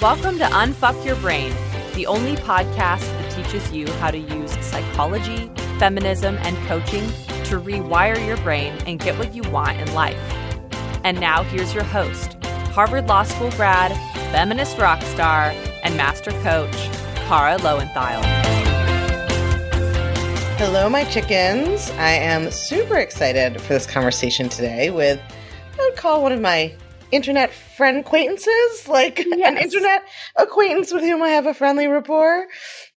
Welcome to Unfuck Your Brain, the only podcast that teaches you how to use psychology, feminism, and coaching to rewire your brain and get what you want in life. And now here's your host, Harvard Law School grad, feminist rock star, and master coach, Kara Loewentheil. Hello, my chickens. I am super excited for this conversation today with, I would call one of my internet friend acquaintances, like yes. an internet acquaintance with whom I have a friendly rapport.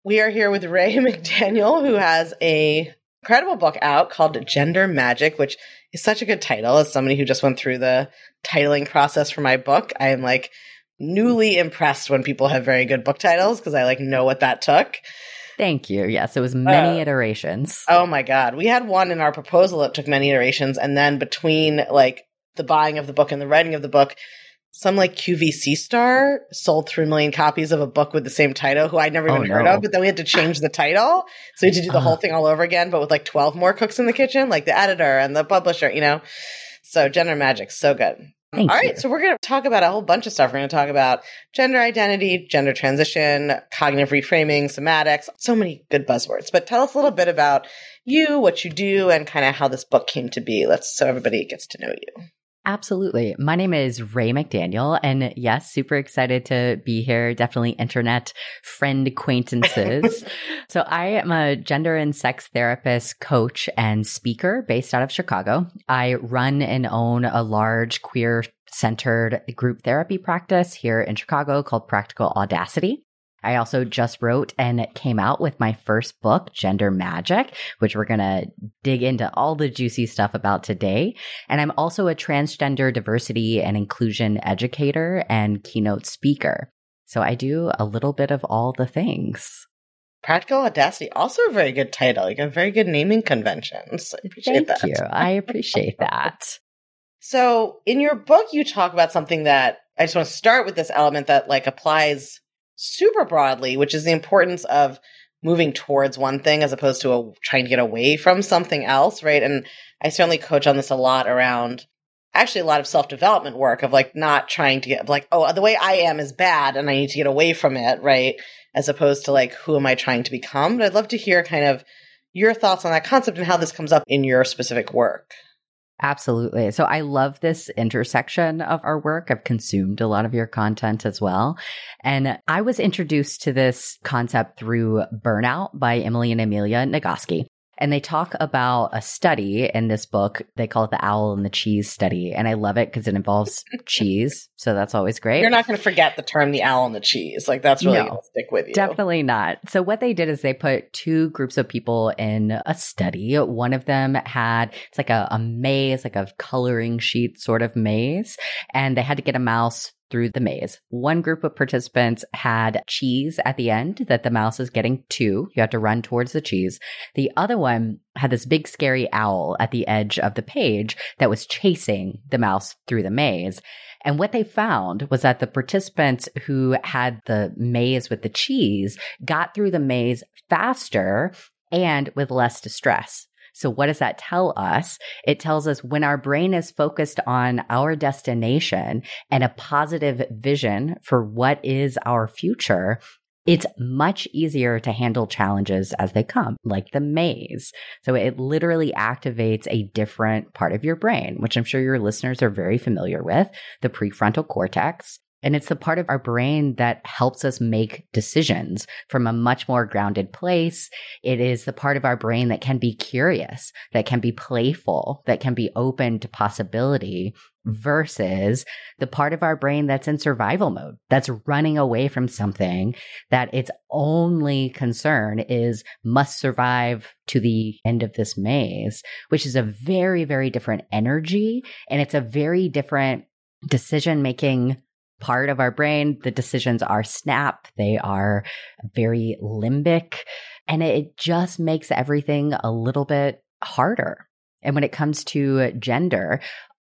We are here with Rae McDaniel, who has a incredible book out called Gender Magic, which is such a good title. As somebody who just went through the titling process for my book, I am like newly impressed when people have very good book titles because I like know what that took. Thank you. Yes, it was many uh, iterations. Oh my god. We had one in our proposal that took many iterations and then between like the buying of the book and the writing of the book, some like QVC star sold 3 million copies of a book with the same title who I'd never oh, even no. heard of, but then we had to change the title. So we had to do the uh. whole thing all over again, but with like 12 more cooks in the kitchen, like the editor and the publisher, you know? So gender magic, so good. Thank all you. right, so we're going to talk about a whole bunch of stuff. We're going to talk about gender identity, gender transition, cognitive reframing, somatics, so many good buzzwords. But tell us a little bit about you, what you do, and kind of how this book came to be. Let's so everybody gets to know you. Absolutely. My name is Rae McDaniel, and yes, super excited to be here. Definitely internet friend acquaintances. so, I am a gender and sex therapist, coach, and speaker based out of Chicago. I run and own a large queer centered group therapy practice here in Chicago called Practical Audacity. I also just wrote and came out with my first book, Gender Magic, which we're going to dig into all the juicy stuff about today. And I'm also a transgender diversity and inclusion educator and keynote speaker. So I do a little bit of all the things. Practical Audacity, also a very good title, like a very good naming convention. So I appreciate Thank that. you. I appreciate that. So in your book, you talk about something that I just want to start with this element that like applies super broadly, which is the importance of moving towards one thing as opposed to a, trying to get away from something else, right? And I certainly coach on this a lot around actually a lot of self development work of like not trying to get like, oh, the way I am is bad and I need to get away from it, right? As opposed to like, who am I trying to become? But I'd love to hear kind of your thoughts on that concept and how this comes up in your specific work. Absolutely. So I love this intersection of our work. I've consumed a lot of your content as well. And I was introduced to this concept through Burnout by Emily and Amelia Nagoski. And they talk about a study in this book. They call it the owl and the cheese study. And I love it because it involves cheese. So that's always great. You're not going to forget the term the owl and the cheese. Like that's really no, going to stick with you. Definitely not. So what they did is they put two groups of people in a study. One of them had, it's like a, a maze, like a coloring sheet sort of maze. And they had to get a mouse through the maze. One group of participants had cheese at the end that the mouse is getting to. You have to run towards the cheese. The other one had this big scary owl at the edge of the page that was chasing the mouse through the maze. And what they found was that the participants who had the maze with the cheese got through the maze faster and with less distress. So what does that tell us? It tells us when our brain is focused on our destination and a positive vision for what is our future, it's much easier to handle challenges as they come, like the maze. So it literally activates a different part of your brain, which I'm sure your listeners are very familiar with, the prefrontal cortex. And it's the part of our brain that helps us make decisions from a much more grounded place. It is the part of our brain that can be curious, that can be playful, that can be open to possibility versus the part of our brain that's in survival mode, that's running away from something that its only concern is must survive to the end of this maze, which is a very, very different energy. And it's a very different decision making part of our brain. The decisions are snap, they are very limbic, and it just makes everything a little bit harder. And when it comes to gender,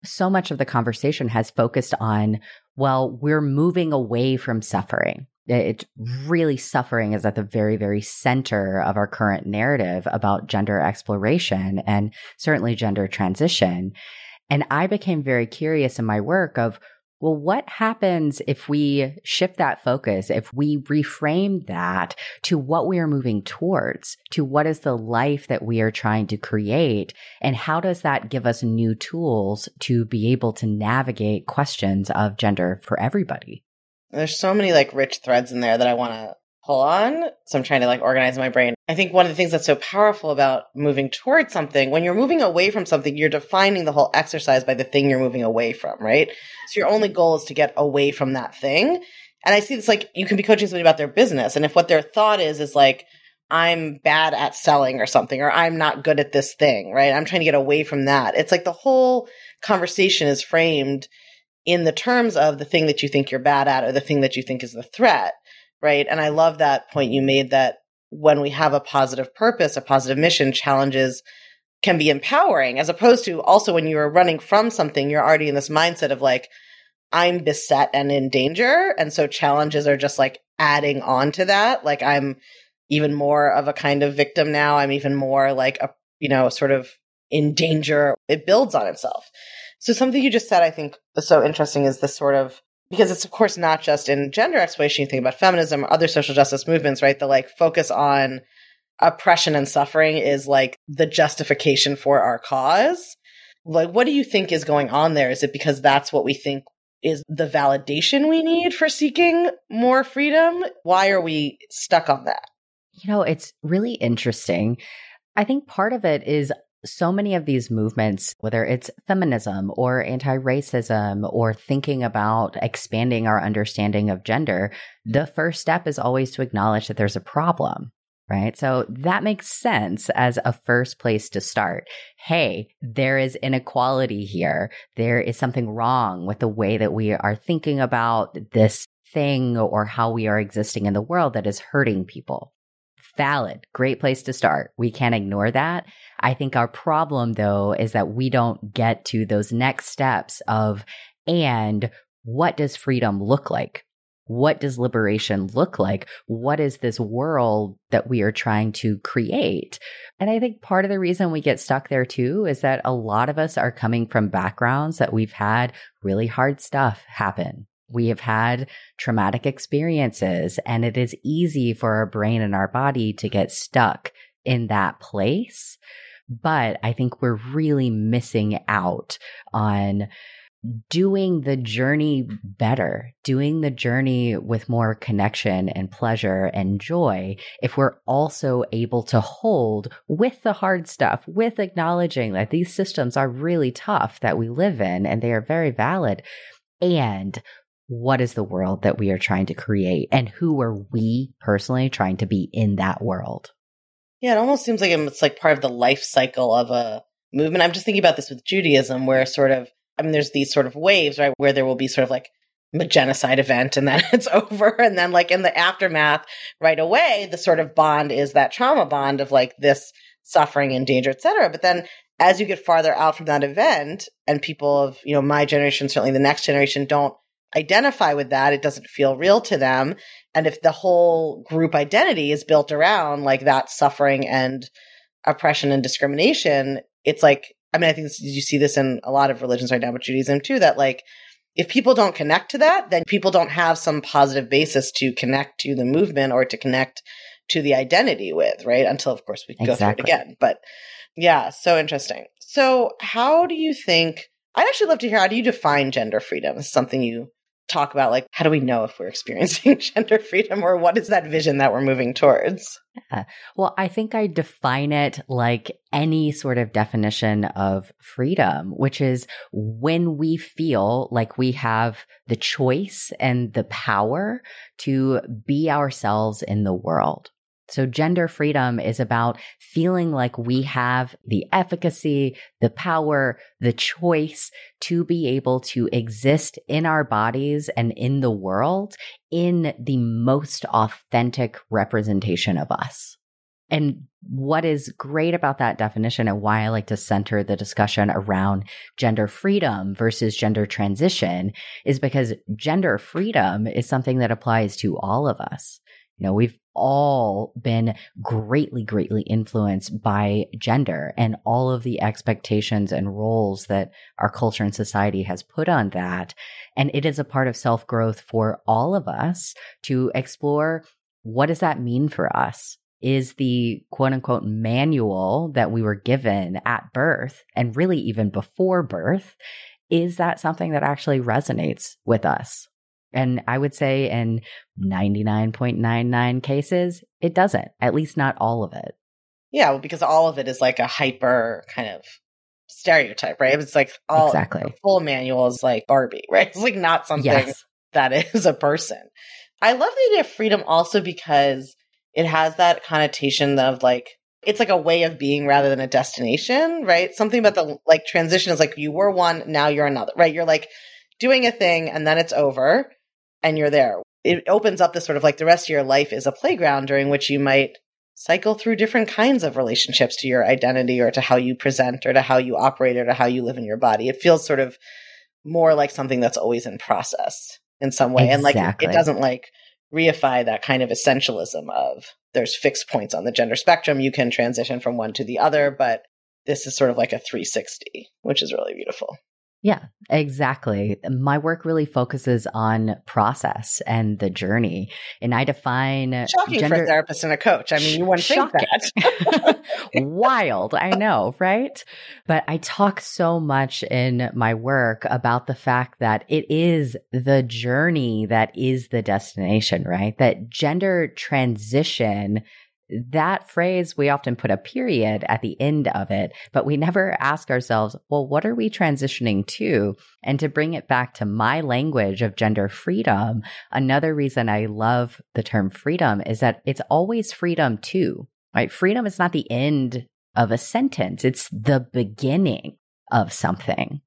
so much of the conversation has focused on, well, we're moving away from suffering. It really suffering is at the very, very center of our current narrative about gender exploration and certainly gender transition. And I became very curious in my work of Well, what happens if we shift that focus, if we reframe that to what we are moving towards, to what is the life that we are trying to create? And how does that give us new tools to be able to navigate questions of gender for everybody? There's so many like rich threads in there that I want to pull on. So I'm trying to like organize my brain. I think one of the things that's so powerful about moving towards something, when you're moving away from something, you're defining the whole exercise by the thing you're moving away from, right? So your only goal is to get away from that thing. And I see this like you can be coaching somebody about their business. And if what their thought is, is like, I'm bad at selling or something, or I'm not good at this thing, right? I'm trying to get away from that. It's like the whole conversation is framed in the terms of the thing that you think you're bad at or the thing that you think is the threat right? And I love that point you made that when we have a positive purpose, a positive mission, challenges can be empowering as opposed to also when you're running from something, you're already in this mindset of like, I'm beset and in danger. And so challenges are just like adding on to that. Like I'm even more of a kind of victim now. I'm even more like a, you know, sort of in danger. It builds on itself. So something you just said, I think is so interesting is this sort of because it's of course not just in gender exploration. You think about feminism or other social justice movements, right? The like focus on oppression and suffering is like the justification for our cause. Like, what do you think is going on there? Is it because that's what we think is the validation we need for seeking more freedom? Why are we stuck on that? You know, it's really interesting. I think part of it is so many of these movements, whether it's feminism or anti racism or thinking about expanding our understanding of gender, the first step is always to acknowledge that there's a problem. Right. So that makes sense as a first place to start. Hey, there is inequality here. There is something wrong with the way that we are thinking about this thing or how we are existing in the world that is hurting people valid. Great place to start. We can't ignore that. I think our problem though is that we don't get to those next steps of, and what does freedom look like? What does liberation look like? What is this world that we are trying to create? And I think part of the reason we get stuck there too is that a lot of us are coming from backgrounds that we've had really hard stuff happen we have had traumatic experiences and it is easy for our brain and our body to get stuck in that place. But I think we're really missing out on doing the journey better, doing the journey with more connection and pleasure and joy, if we're also able to hold with the hard stuff, with acknowledging that these systems are really tough that we live in and they are very valid, and what is the world that we are trying to create? And who are we personally trying to be in that world? Yeah it almost seems like it's like part of the life cycle of a movement. I'm just thinking about this with judaism where sort of i mean there's these sort of waves right where there will be sort of like a genocide event and then it's over. And then like in the aftermath right away the sort of bond is that trauma bond of like this suffering and danger etc but then as you get farther out from that event and people of you know my generation certainly the next generation don't identify with that, it doesn't feel real to them. And if the whole group identity is built around like that suffering and oppression and discrimination, it's like, I mean, I think this, you see this in a lot of religions right now, but Judaism too, that like, if people don't connect to that, then people don't have some positive basis to connect to the movement or to connect to the identity with, right? Until, of course, we exactly. go through it again. But yeah, so interesting. So, how do you think? I'd actually love to hear how do you define gender freedom? Is something you talk about like how do we know if we're experiencing gender freedom or what is that vision that we're moving towards yeah. well i think i define it like any sort of definition of freedom which is when we feel like we have the choice and the power to be ourselves in the world so gender freedom is about feeling like we have the efficacy, the power, the choice to be able to exist in our bodies and in the world in the most authentic representation of us. And what is great about that definition and why I like to center the discussion around gender freedom versus gender transition is because gender freedom is something that applies to all of us. You know, we've all been greatly, greatly influenced by gender and all of the expectations and roles that our culture and society has put on that. And it is a part of self growth for all of us to explore what does that mean for us? Is the quote unquote manual that we were given at birth and really even before birth, is that something that actually resonates with us? And I would say in 99.99 cases, it doesn't, at least not all of it. Yeah, well, because all of it is like a hyper kind of stereotype, right? It's like all exactly. full manual is like Barbie, right? It's like not something yes. that is a person. I love the idea of freedom also because it has that connotation of like it's like a way of being rather than a destination, right? Something about the like transition is like you were one, now you're another, right? You're like doing a thing and then it's over and you're there. It opens up this sort of like the rest of your life is a playground during which you might cycle through different kinds of relationships to your identity or to how you present or to how you operate or to how you live in your body. It feels sort of more like something that's always in process in some way. Exactly. And like it doesn't like reify that kind of essentialism of there's fixed points on the gender spectrum. You can transition from one to the other, but this is sort of like a 360, which is really beautiful. Yeah, exactly. My work really focuses on process and the journey. And I define shocking gender- for a therapist and a coach. I mean, you wouldn't shocking. think that. Wild, I know, right? But I talk so much in my work about the fact that it is the journey that is the destination, right? That gender transition that phrase, we often put a period at the end of it, but we never ask ourselves, well, what are we transitioning to? And to bring it back to my language of gender freedom, another reason I love the term freedom is that it's always freedom too, right? Freedom is not the end of a sentence. It's the beginning of something.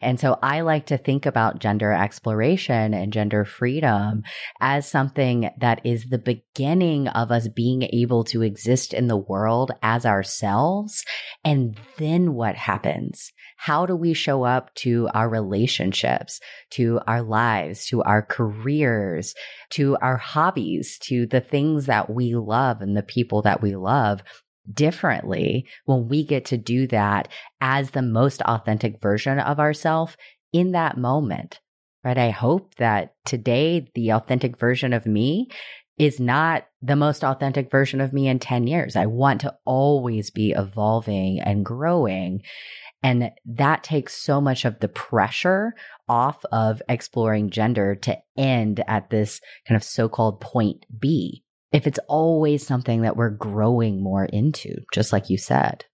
And so I like to think about gender exploration and gender freedom as something that is the beginning of us being able to exist in the world as ourselves. And then what happens? How do we show up to our relationships, to our lives, to our careers, to our hobbies, to the things that we love and the people that we love differently when we get to do that as the most authentic version of ourselves in that moment. Right. I hope that today the authentic version of me is not the most authentic version of me in 10 years. I want to always be evolving and growing. And that takes so much of the pressure off of exploring gender to end at this kind of so called point B if it's always something that we're growing more into, just like you said.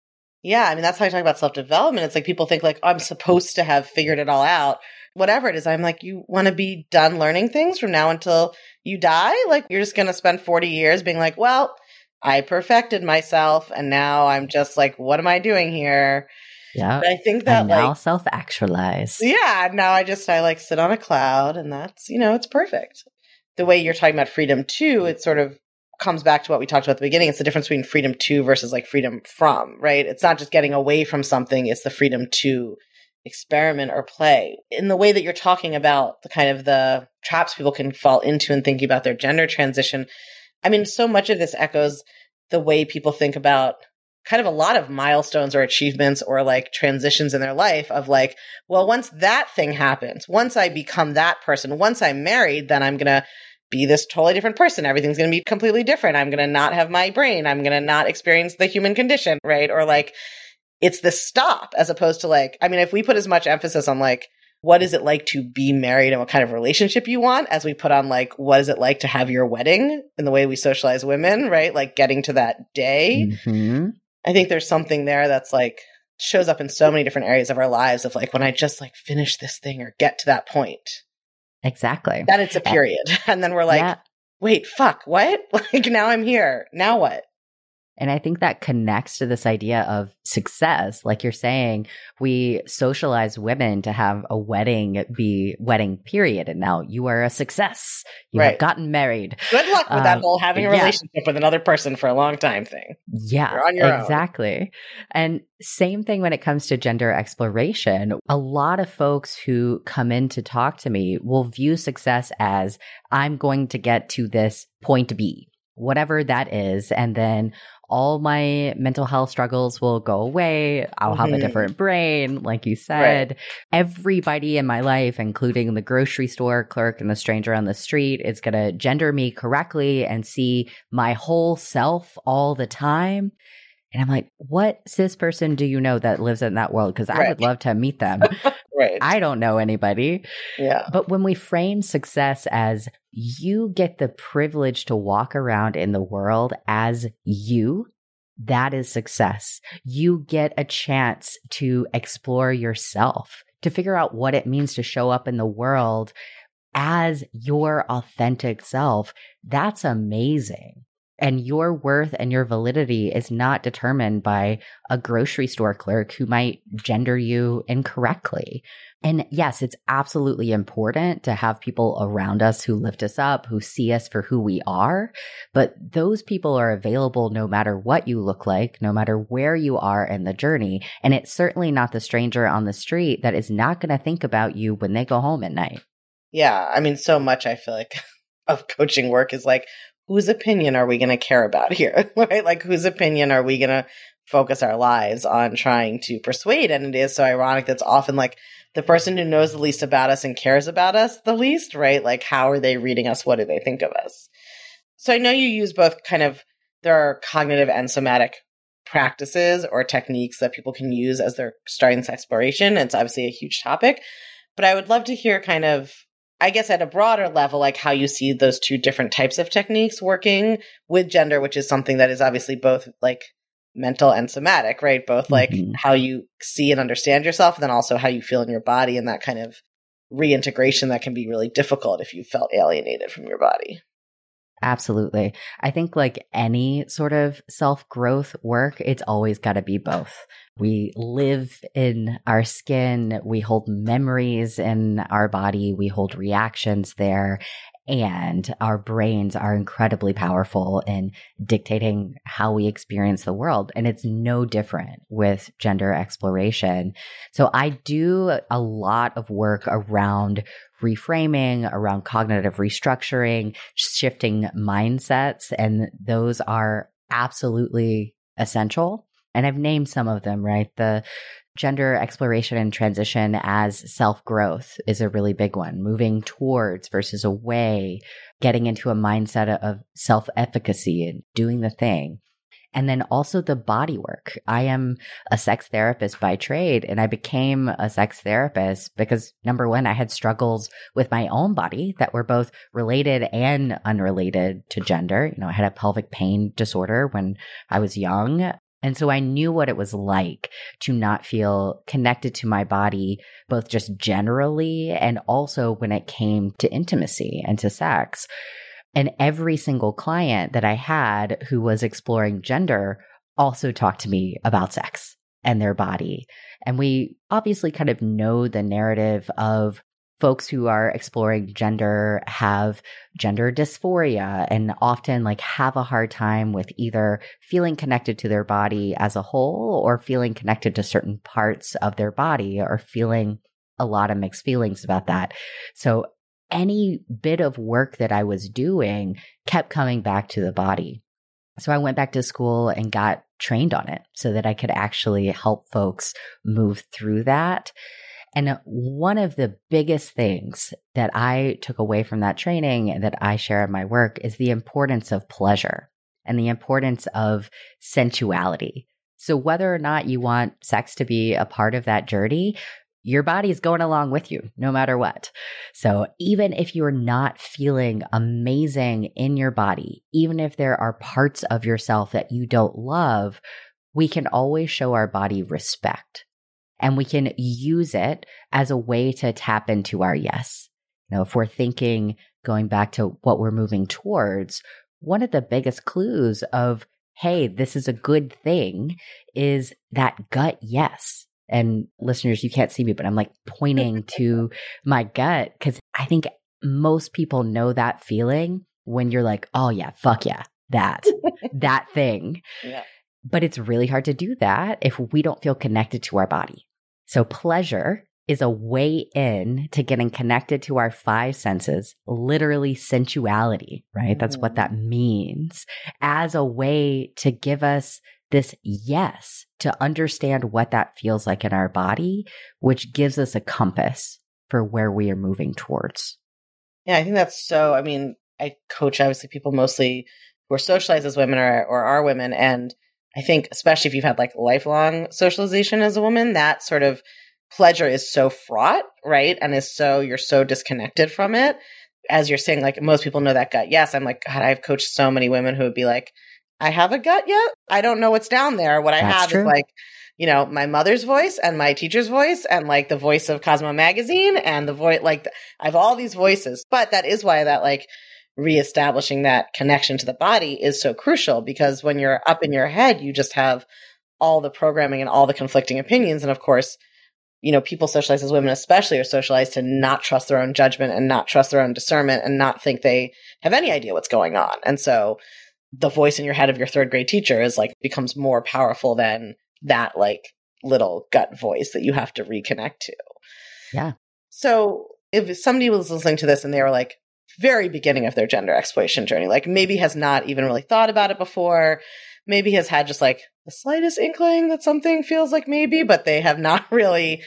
Yeah, I mean that's how I talk about self development. It's like people think like oh, I'm supposed to have figured it all out. Whatever it is, I'm like, you want to be done learning things from now until you die? Like you're just gonna spend 40 years being like, well, I perfected myself and now I'm just like, what am I doing here? Yeah. I think that and now like self actualize. Yeah. Now I just I like sit on a cloud and that's you know, it's perfect. The way you're talking about freedom too, it's sort of comes back to what we talked about at the beginning. It's the difference between freedom to versus like freedom from, right? It's not just getting away from something, it's the freedom to experiment or play. In the way that you're talking about the kind of the traps people can fall into in thinking about their gender transition. I mean, so much of this echoes the way people think about kind of a lot of milestones or achievements or like transitions in their life of like, well, once that thing happens, once I become that person, once I'm married, then I'm going to be this totally different person. Everything's going to be completely different. I'm going to not have my brain. I'm going to not experience the human condition, right? Or like, it's the stop as opposed to like, I mean, if we put as much emphasis on like, what is it like to be married and what kind of relationship you want as we put on like, what is it like to have your wedding in the way we socialize women, right? Like getting to that day. Mm-hmm. I think there's something there that's like, shows up in so many different areas of our lives of like, when I just like finish this thing or get to that point, Exactly. That it's a period. And then we're like, yeah. wait, fuck, what? Like now I'm here. Now what? And I think that connects to this idea of success. Like you're saying, we socialize women to have a wedding be wedding period. And now you are a success. You right. have gotten married. Good luck with um, that whole having a relationship yeah. with another person for a long time thing. Yeah. exactly. Own. And same thing when it comes to gender exploration. A lot of folks who come in to talk to me will view success as I'm going to get to this point B whatever that is. And then all my mental health struggles will go away. I'll mm-hmm. have a mm-hmm. different brain, like you said. Right. Everybody in my life, including the grocery store clerk and the stranger on the street, is going to gender me correctly and see my whole self all the time. And I'm like, what cis person do you know that lives in that world? Because I right. would love to meet them. right. I don't know anybody. Yeah. But when we frame success as you get the privilege to walk around in the world as you, that is success. You get a chance to explore yourself, to figure out what it means to show up in the world as your authentic self. That's amazing. And your worth and your validity is not determined by a grocery store clerk who might gender you incorrectly. And yes, it's absolutely important to have people around us who lift us up, who see us for who we are. But those people are available no matter what you look like, no matter where you are in the journey. And it's certainly not the stranger on the street that is not going to think about you when they go home at night. Yeah. I mean, so much I feel like of coaching work is like, whose opinion are we going to care about here? right? Like, whose opinion are we going to focus our lives on trying to persuade? And it is so ironic that's often like the person who knows the least about us and cares about us the least, right? Like, how are they reading us? What do they think of us? So I know you use both kind of, there are cognitive and somatic practices or techniques that people can use as they're starting this exploration. It's obviously a huge topic, but I would love to hear kind of I guess at a broader level, like how you see those two different types of techniques working with gender, which is something that is obviously both like mental and somatic, right? Both like mm-hmm. how you see and understand yourself, and then also how you feel in your body and that kind of reintegration that can be really difficult if you felt alienated from your body. Absolutely. I think like any sort of self growth work, it's always got to be both. We live in our skin. We hold memories in our body. We hold reactions there and our brains are incredibly powerful in dictating how we experience the world. And it's no different with gender exploration. So I do a lot of work around reframing, around cognitive restructuring, shifting mindsets. And those are absolutely essential. And I've named some of them, right? The gender exploration and transition as self growth is a really big one. Moving towards versus away, getting into a mindset of self efficacy and doing the thing. And then also the body work. I am a sex therapist by trade and I became a sex therapist because number one, I had struggles with my own body that were both related and unrelated to gender. You know, I had a pelvic pain disorder when I was young. And so I knew what it was like to not feel connected to my body, both just generally and also when it came to intimacy and to sex. And every single client that I had who was exploring gender also talked to me about sex and their body. And we obviously kind of know the narrative of folks who are exploring gender have gender dysphoria and often like have a hard time with either feeling connected to their body as a whole or feeling connected to certain parts of their body or feeling a lot of mixed feelings about that. So any bit of work that I was doing kept coming back to the body. So I went back to school and got trained on it so that I could actually help folks move through that. And uh, one of the biggest things that I took away from that training that I share in my work is the importance of pleasure and the importance of sensuality. So whether or not you want sex to be a part of that journey, your body is going along with you no matter what. So even if you're not feeling amazing in your body, even if there are parts of yourself that you don't love, we can always show our body respect and we can use it as a way to tap into our yes. Know, if we're thinking going back to what we're moving towards, one of the biggest clues of, hey, this is a good thing is that gut yes. And listeners, you can't see me, but I'm like pointing to my gut because I think most people know that feeling when you're like, oh, yeah, fuck yeah, that, that thing. Yeah. But it's really hard to do that if we don't feel connected to our body. So pleasure is a way in to getting connected to our five senses, literally sensuality, right? That's what mm-hmm. that means as a way to give us this yes to understand what that feels like in our body, which gives us a compass for where we are moving towards. Yeah, I think that's so. I mean, I coach obviously people mostly who are socialized as women or, or are women. And I think, especially if you've had like lifelong socialization as a woman, that sort of pleasure is so fraught, right? And is so, you're so disconnected from it. As you're saying, like most people know that gut. Yes, I'm like, God, I've coached so many women who would be like, I have a gut yet. I don't know what's down there. What I That's have true. is like, you know, my mother's voice and my teacher's voice and like the voice of Cosmo magazine and the voice, like I have all these voices, but that is why that like reestablishing that connection to the body is so crucial because when you're up in your head, you just have all the programming and all the conflicting opinions. And of course, you know, people socialized as women, especially, are socialized to not trust their own judgment and not trust their own discernment and not think they have any idea what's going on. And so the voice in your head of your third grade teacher is like becomes more powerful than that like little gut voice that you have to reconnect to. Yeah. So if somebody was listening to this and they were like very beginning of their gender exploration journey, like maybe has not even really thought about it before, maybe has had just like the slightest inkling that something feels like maybe, but they have not really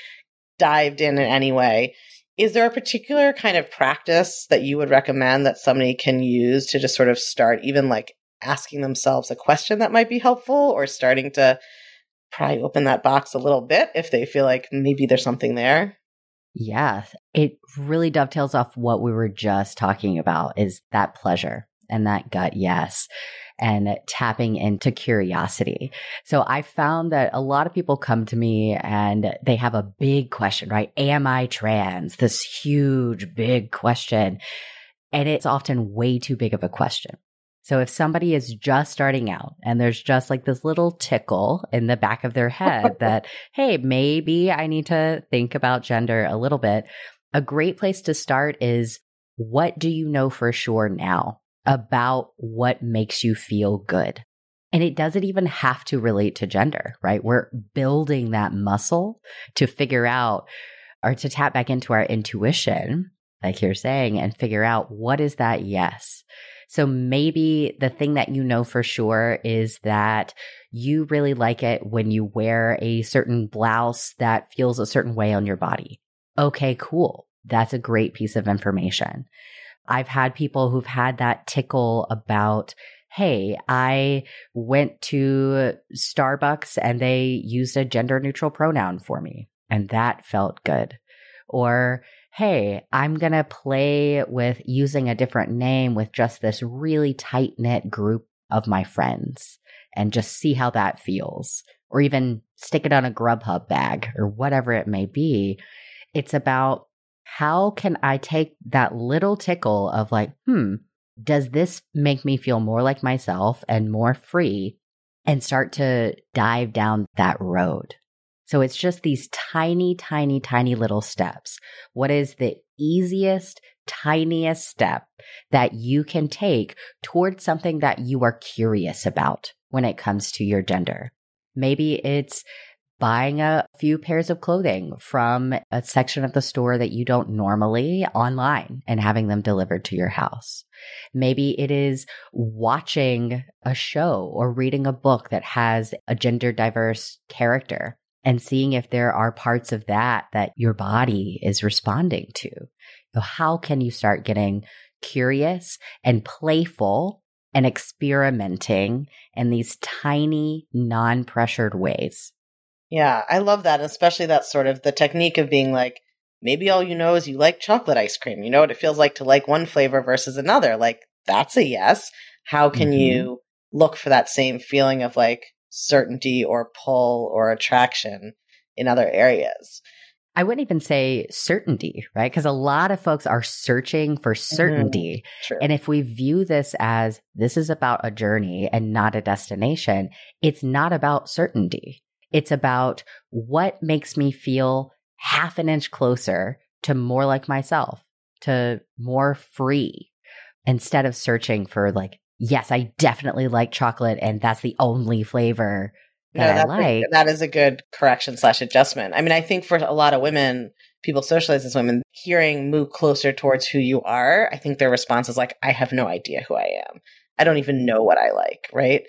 dived in in any way. Is there a particular kind of practice that you would recommend that somebody can use to just sort of start even like asking themselves a question that might be helpful or starting to pry open that box a little bit if they feel like maybe there's something there? Yeah, it really dovetails off what we were just talking about is that pleasure and that gut yes and tapping into curiosity. So I found that a lot of people come to me and they have a big question, right? Am I trans? This huge, big question. And it's often way too big of a question. So if somebody is just starting out and there's just like this little tickle in the back of their head that, hey, maybe I need to think about gender a little bit, a great place to start is what do you know for sure now about what makes you feel good? And it doesn't even have to relate to gender, right? We're building that muscle to figure out or to tap back into our intuition, like you're saying, and figure out what is that yes. So maybe the thing that you know for sure is that you really like it when you wear a certain blouse that feels a certain way on your body. Okay, cool. That's a great piece of information. I've had people who've had that tickle about, hey, I went to Starbucks and they used a gender neutral pronoun for me, and that felt good. Or, hey, I'm going to play with using a different name with just this really tight knit group of my friends and just see how that feels. Or even stick it on a Grubhub bag or whatever it may be. It's about how can I take that little tickle of like, hmm, does this make me feel more like myself and more free and start to dive down that road? So it's just these tiny, tiny, tiny little steps. What is the easiest, tiniest step that you can take towards something that you are curious about when it comes to your gender? Maybe it's buying a few pairs of clothing from a section of the store that you don't normally online and having them delivered to your house. Maybe it is watching a show or reading a book that has a gender diverse character and seeing if there are parts of that that your body is responding to. So how can you start getting curious and playful and experimenting in these tiny, non pressured ways? Yeah, I love that, especially that sort of the technique of being like, maybe all you know is you like chocolate ice cream. You know what it feels like to like one flavor versus another. Like, that's a yes. How can Mhm. you look for that same feeling of like certainty or pull or attraction in other areas? I wouldn't even say certainty, right? Because a lot of folks are searching for mm-hmm. certainty. True. And if we view this as this is about a journey and not a destination, it's not about certainty. It's about what makes me feel half an inch closer to more like myself, to more free, instead of searching for like, yes, I definitely like chocolate and that's the only flavor No, that I that's a- like. that is a good correction slash adjustment. I mean, I think for a lot of women, people socialize as women, hearing move closer towards who you are, I think their response is like, I have no idea who I am. I don't even know what I like, right?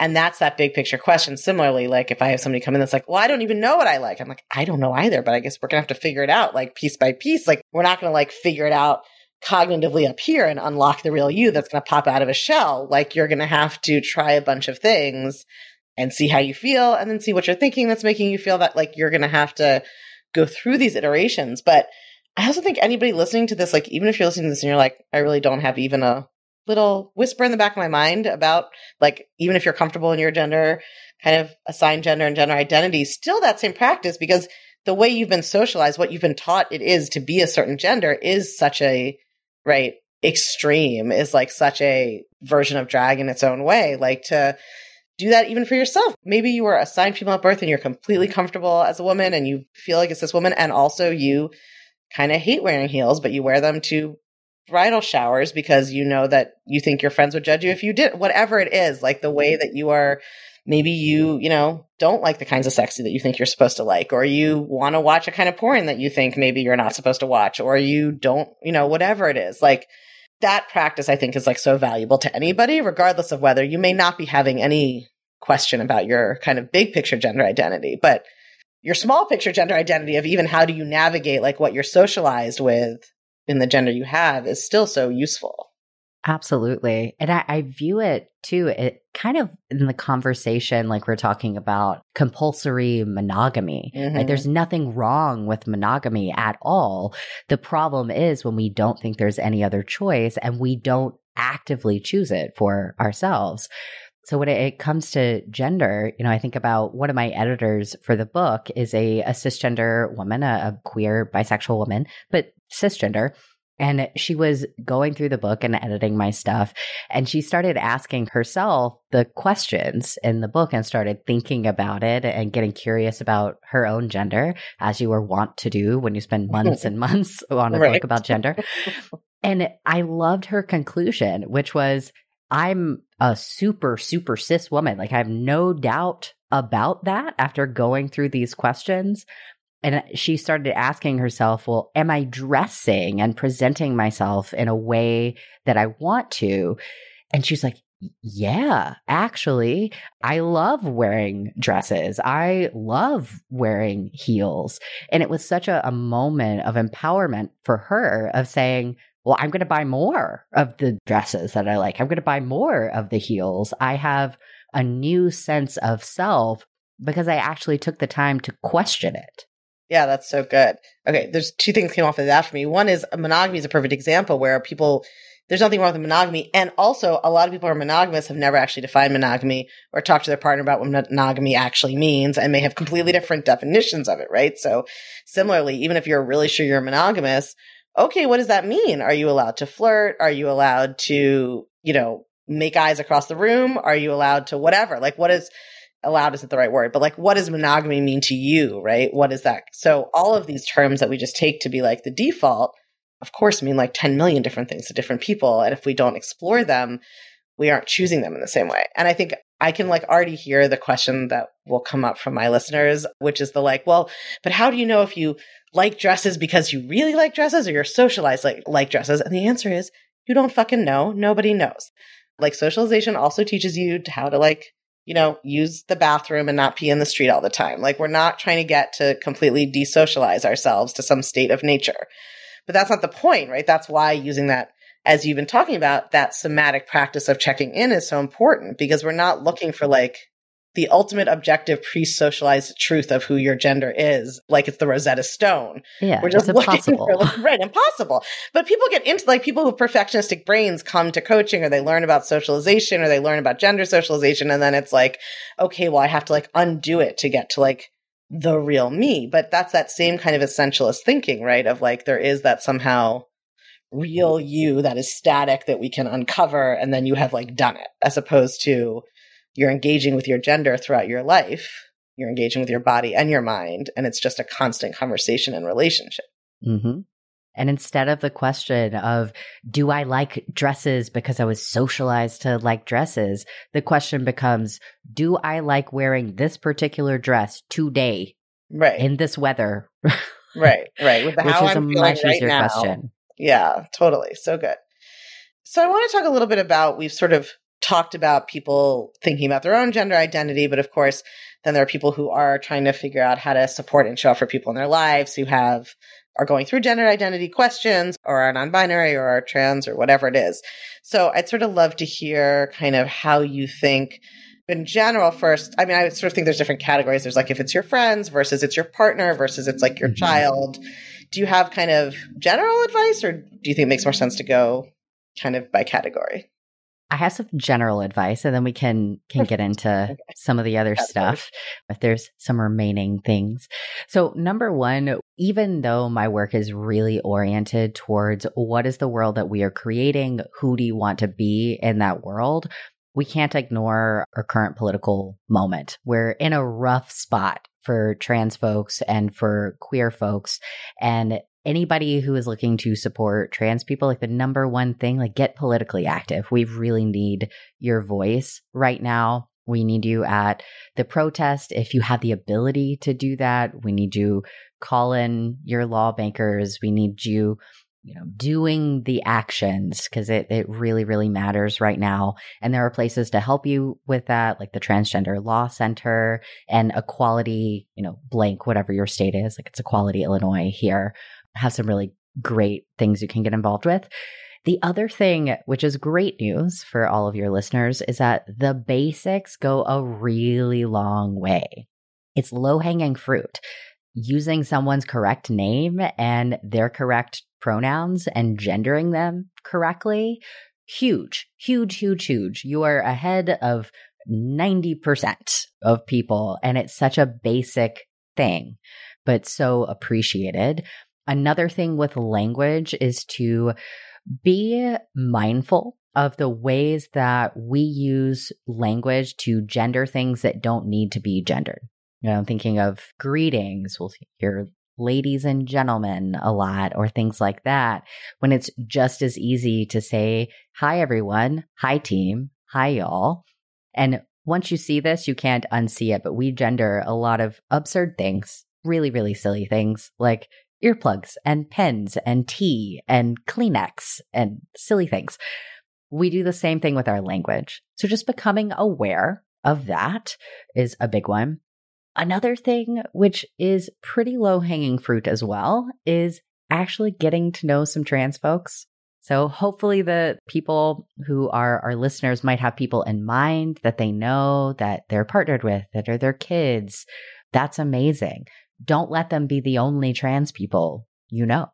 And that's that big picture question. Similarly, like if I have somebody come in that's like, well, I don't even know what I like. I'm like, I don't know either, but I guess we're going to have to figure it out like piece by piece. Like we're not going to like figure it out cognitively up here and unlock the real you that's going to pop out of a shell. Like you're going to have to try a bunch of things and see how you feel and then see what you're thinking that's making you feel that like you're going to have to go through these iterations. But I also think anybody listening to this, like even if you're listening to this and you're like, I really don't have even a little whisper in the back of my mind about like even if you're comfortable in your gender kind of assigned gender and gender identity still that same practice because the way you've been socialized what you've been taught it is to be a certain gender is such a right extreme is like such a version of drag in its own way like to do that even for yourself. Maybe you were assigned female at birth and you're completely comfortable as a woman and you feel like it's this woman and also you kind of hate wearing heels but you wear them to bridal showers because you know that you think your friends would judge you if you did whatever it is like the way mm-hmm. that you are maybe you you know don't like the kinds of sexy that you think you're supposed to like or you want to watch a kind of porn that you think maybe you're not supposed to watch or you don't you know whatever it is like that practice i think is like so valuable to anybody regardless of whether you may not be having any question about your kind of big picture gender identity but your small picture gender identity of even how do you navigate like what you're socialized with in the gender you have is still so useful. Absolutely. And I, I, view it too, it kind of in the conversation, like we're talking about compulsory monogamy. Mm-hmm. Like there's nothing wrong with monogamy at all. The problem is when we don't think there's any other choice and we don't actively choose it for ourselves. So when it comes to gender, you know, I think about one of my editors for the book is a, a cisgender woman, a, a queer bisexual woman, but cisgender. And she was going through the book and editing my stuff. And she started asking herself the questions in the book and started thinking about it and getting curious about her own gender, as you were wont to do when you spend months and months on a right. book about gender. And I loved her conclusion, which was I'm a super, super cis woman. Like I have no doubt about that after going through these questions. And she started asking herself, well, am I dressing and presenting myself in a way that I want to? And she's like, yeah, actually, I love wearing dresses. I love wearing heels. And it was such a, a moment of empowerment for her of saying, well, I'm going to buy more of the dresses that I like. I'm going to buy more of the heels. I have a new sense of self because I actually took the time to question it. Yeah, that's so good. Okay, there's two things came off of that for me. One is monogamy is a perfect example where people there's nothing wrong with monogamy, and also a lot of people who are monogamous have never actually defined monogamy or talked to their partner about what monogamy actually means, and may have completely different definitions of it. Right. So similarly, even if you're really sure you're monogamous, okay, what does that mean? Are you allowed to flirt? Are you allowed to, you know, make eyes across the room? Are you allowed to whatever? Like, what is allowed isn't the right word, but like, what does monogamy mean to you, right? What is that? So all of these terms that we just take to be like the default, of course, mean like 10 million different things to different people. And if we don't explore them, we aren't choosing them in the same way. And I think I can like already hear the question that will come up from my listeners, which is the like, well, but how do you know if you like dresses because you really like dresses or you're socialized like, like dresses? And the answer is you don't fucking know. Nobody knows. Like socialization also teaches you how to like you know, use the bathroom and not pee in the street all the time. Like we're not trying to get to completely desocialize ourselves to some state of nature. But that's not the point, right? That's why using that, as you've been talking about, that somatic practice of checking in is so important because we're not looking for like the ultimate objective pre-socialized truth of who your gender is, like it's the Rosetta Stone. Yeah, we're just impossible. for like, right, impossible. But people get into like people with perfectionistic brains come to coaching, or they learn about socialization, or they learn about gender socialization, and then it's like, okay, well, I have to like undo it to get to like the real me. But that's that same kind of essentialist thinking, right? Of like there is that somehow real you that is static that we can uncover, and then you have like done it, as opposed to you're engaging with your gender throughout your life. You're engaging with your body and your mind, and it's just a constant conversation and relationship. Mm-hmm. And instead of the question of, do I like dresses because I was socialized to like dresses? The question becomes, do I like wearing this particular dress today? Right. In this weather? Right, right. With the which how is I'm a much right easier now. question. Yeah, totally. So good. So I want to talk a little bit about we've sort of talked about people thinking about their own gender identity, but of course, then there are people who are trying to figure out how to support and show up for people in their lives who have are going through gender identity questions or are non-binary or are trans or whatever it is. So I'd sort of love to hear kind of how you think in general first i mean i sort of think there's different categories there's like if it's your friends versus it's your partner versus it's like your Mhm. child do you have kind of general advice or do you think it makes more sense to go kind of by category I have some general advice, and then we can can get into some of the other That's stuff if there's some remaining things. So, number one, even though my work is really oriented towards what is the world that we are creating, who do you want to be in that world, we can't ignore our current political moment. We're in a rough spot for trans folks and for queer folks, and anybody who is looking to support trans people, like the number one thing, like get politically active. We really need your voice right now. We need you at the protest. If you have the ability to do that, we need you call in your lawmakers. We need you, you know, doing the actions because it, it really, really matters right now. And there are places to help you with that, like the Transgender Law Center and Equality, you know, blank, whatever your state is. Like it's Equality Illinois here have some really great things you can get involved with. The other thing, which is great news for all of your listeners, is that the basics go a really long way. It's low hanging fruit. Using someone's correct name and their correct pronouns and gendering them correctly, huge, huge, huge, huge. You are ahead of 90% of people. And it's such a basic thing, but so appreciated. Another thing with language is to be mindful of the ways that we use language to gender things that don't need to be gendered. You know, I'm thinking of greetings. We'll hear ladies and gentlemen a lot or things like that when it's just as easy to say, hi, everyone, hi, team, hi, y'all. And once you see this, you can't unsee it, but we gender a lot of absurd things, really, really silly things like earplugs and pens and tea and Kleenex and silly things. We do the same thing with our language. So just becoming aware of that is a big one. Another thing, which is pretty low hanging fruit as well, is actually getting to know some trans folks. So hopefully the people who are our listeners might have people in mind that they know that they're partnered with, that are their kids. That's amazing. Don't let them be the only trans people you know.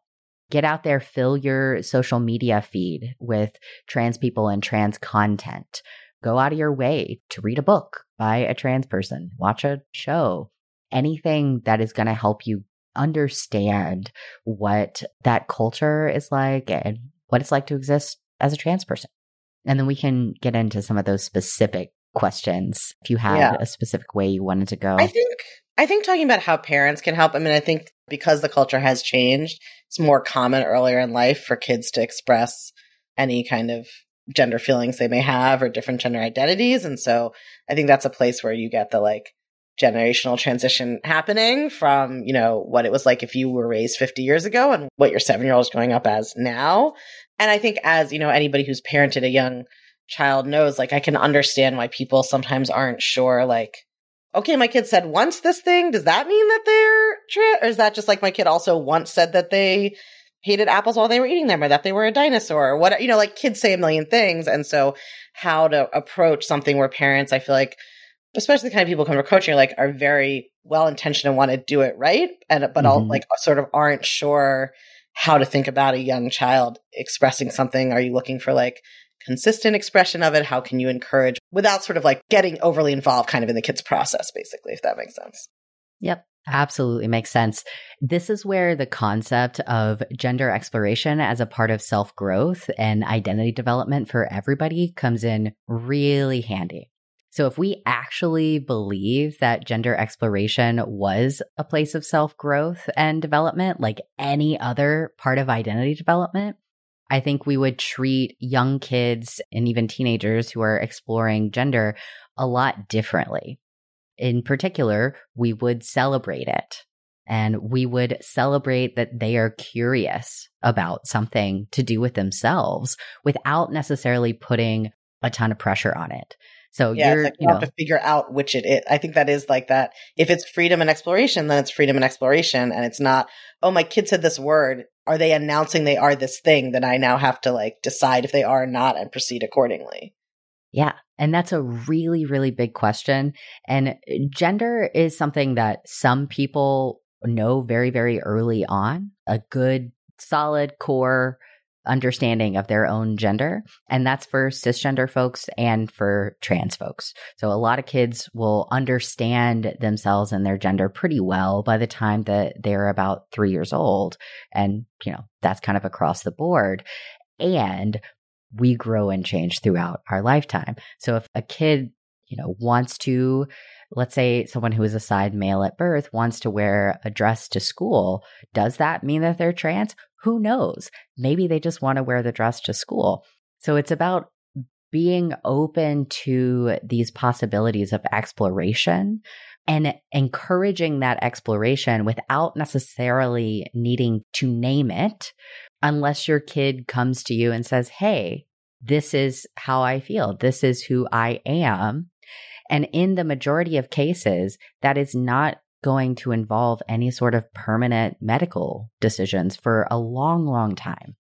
Get out there, fill your social media feed with trans people and trans content. Go out of your way to read a book by a trans person, watch a show, anything that is going to help you understand what that culture is like and what it's like to exist as a trans person. And then we can get into some of those specific questions if you had Yeah. a specific way you wanted to go. I think I think talking about how parents can help. I mean, I think because the culture has changed, it's more common earlier in life for kids to express any kind of gender feelings they may have or different gender identities, and so I think that's a place where you get the like generational transition happening from you know what it was like if you were raised 50 years ago and what your seven year old is growing up as now and i think as you know anybody who's parented a young child knows like i can understand why people sometimes aren't sure like okay, my kid said once this thing, does that mean that they're trans? Or is that just like my kid also once said that they hated apples while they were eating them or that they were a dinosaur or what, you know, like kids say a million things. And so how to approach something where parents, I feel like, especially the kind of people who come to coaching, like are very well intentioned and want to do it right. And, but all Mhm. like sort of aren't sure how to think about a young child expressing something. Are you looking for like consistent expression of it? How can you encourage without sort of like getting overly involved kind of in the kid's process, basically, if that makes sense? Yep. Absolutely makes sense. This is where the concept of gender exploration as a part of self growth and identity development for everybody comes in really handy. So, if we actually believe that gender exploration was a place of self growth and development, like any other part of identity development, I think we would treat young kids and even teenagers who are exploring gender a lot differently in particular, we would celebrate it and we would celebrate that they are curious about something to do with themselves without necessarily putting a ton of pressure on it. So yeah, you're, like you you know, have to figure out which it is. I think that is like that. If it's freedom and exploration, then it's freedom and exploration. And it's not, oh, my kid said this word. Are they announcing they are this thing? Then I now have to like decide if they are or not and proceed accordingly. Yeah. And that's a really, really big question. And uh, gender is something that some people know very, very early on. A good, solid core understanding of their own gender. And that's for cisgender folks and for trans folks. So a lot of kids will understand themselves and their gender pretty well by the time that they're about three years old. And, you know, that's kind of across the board. And we grow and change throughout our lifetime. So if a kid, you know, wants to, let's say someone who is assigned male at birth wants to wear a dress to school, does that mean that they're trans? Who knows? Maybe they just want to wear the dress to school. So it's about being open to these possibilities of exploration and encouraging that exploration without necessarily needing to name it unless your kid comes to you and says, Hey, this is how I feel. This is who I am. And in the majority of cases, that is not going to involve any sort of permanent medical decisions for a long, long time,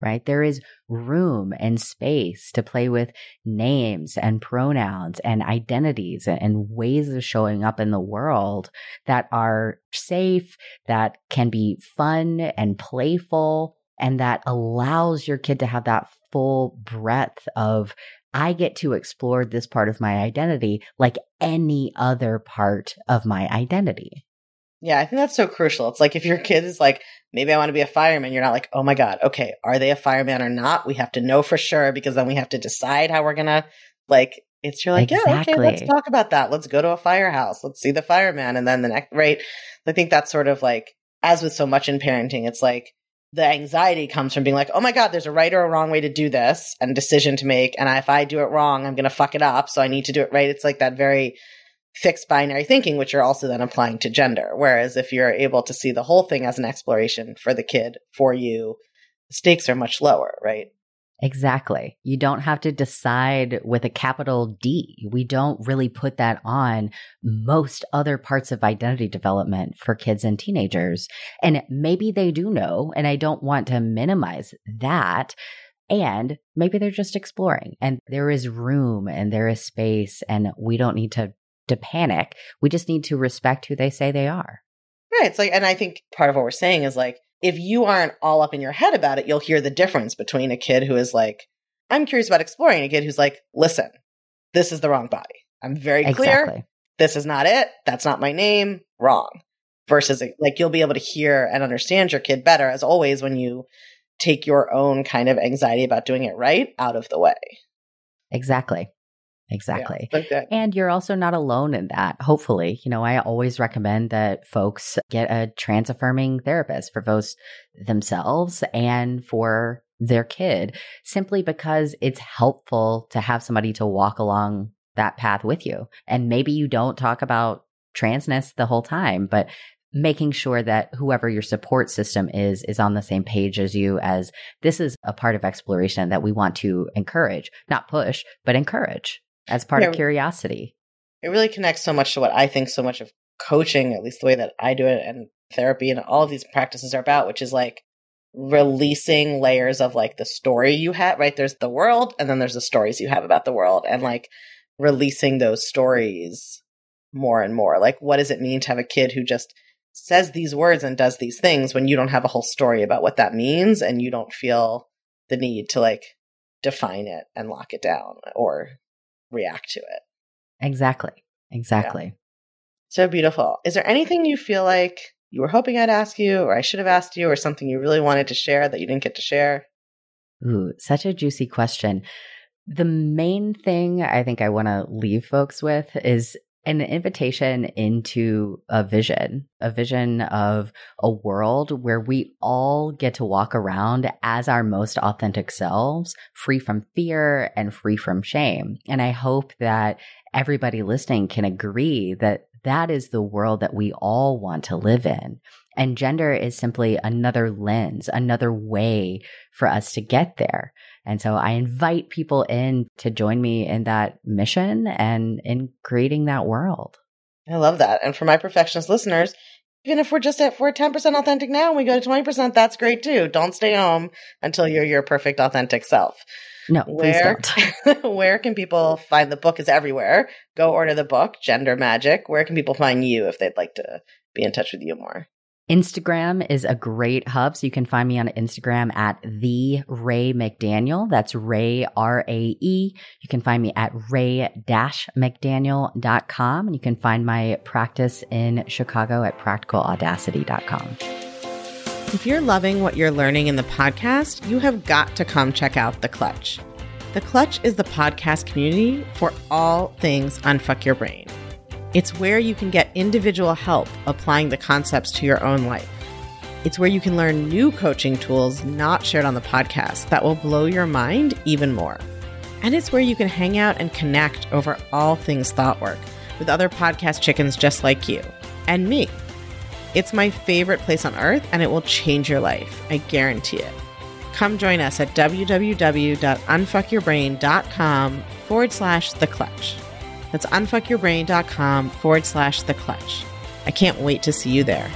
right? There is room and space to play with names and pronouns and identities and ways of showing up in the world that are safe, that can be fun and playful, and that allows your kid to have that full breadth of I get to explore this part of my identity like any other part of my identity. Yeah, I think that's so crucial. It's like if your kid is like, maybe I want to be a fireman, you're not like, oh my God, okay, are they a fireman or not? We have to know for sure because then we have to decide how we're going to, like, it's you're like, exactly. yeah, okay, let's talk about that. Let's go to a firehouse. Let's see the fireman. And then the next, right? I think that's sort of like, as with so much in parenting, it's like, the anxiety comes from being like, oh my God, there's a right or a wrong way to do this and decision to make. And if I do it wrong, I'm going to fuck it up. So I need to do it right. It's like that very fixed binary thinking, which you're also then applying to gender. Whereas if you're able to see the whole thing as an exploration for the kid, for you, the stakes are much lower, right? Exactly. You don't have to decide with a capital D. We don't really put that on most other parts of identity development for kids and teenagers. And maybe they do know, and I don't want to minimize that. And maybe they're just exploring and there is room and there is space and we don't need to, to panic. We just need to respect who they say they are. Right. It's like, and I think part of what we're saying is like, if you aren't all up in your head about it, you'll hear the difference between a kid who is like, I'm curious about exploring, a kid who's like, listen, this is the wrong body. I'm very clear. Exactly. This is not it. That's not my name. Wrong. Versus like you'll be able to hear and understand your kid better as always when you take your own kind of anxiety about doing it right out of the way. Exactly. Exactly. Yeah, and you're also not alone in that. Hopefully, you know, I always recommend that folks get a trans affirming therapist for both themselves and for their kid, simply because it's helpful to have somebody to walk along that path with you. And maybe you don't talk about transness the whole time, but making sure that whoever your support system is is on the same page as you as this is a part of exploration that we want to encourage not push but encourage as part yeah, of curiosity. It really connects so much to what I think so much of coaching, at least the way that I do it, and therapy and all of these practices are about, which is like releasing layers of like the story you have, right? There's the world, and then there's the stories you have about the world, and like releasing those stories more and more. Like, what does it mean to have a kid who just says these words and does these things when you don't have a whole story about what that means and you don't feel the need to like define it and lock it down or react to it. Exactly. Exactly. Yeah. So beautiful. Is there anything you feel like you were hoping I'd ask you, or I should have asked you, or something you really wanted to share that you didn't get to share? Ooh, such a juicy question. The main thing I think I want to leave folks with is an invitation into a vision, a vision of a world where we all get to walk around as our most authentic selves, free from fear and free from shame. And I hope that everybody listening can agree that that is the world that we all want to live in. And gender is simply another lens, another way for us to get there. And so I invite people in to join me in that mission and in creating that world. I love that. And for my perfectionist listeners, even if we're just at for 10% authentic now and we go to 20%, that's great too. Don't stay home until you're your perfect authentic self. No, where, where can people find the book is everywhere. Go order the book, Gender Magic. Where can people find you if they'd like to be in touch with you more? Instagram is a great hub. So you can find me on Instagram at the Rae McDaniel. That's Rae R A E. You can find me at Rae McDaniel.com. And you can find my practice in Chicago at practicalaudacity.com. If you're loving what you're learning in the podcast, you have got to come check out The Clutch. The Clutch is the podcast community for all things Unfuck Your Brain. It's where you can get individual help applying the concepts to your own life. It's where you can learn new coaching tools not shared on the podcast that will blow your mind even more. And it's where you can hang out and connect over all things thought work with other podcast chickens just like you and me. It's my favorite place on earth and it will change your life. I guarantee it. Come join us at www.unfuckyourbrain.com forward slash the clutch. That's unfuckyourbrain.com forward slash the clutch. I can't wait to see you there.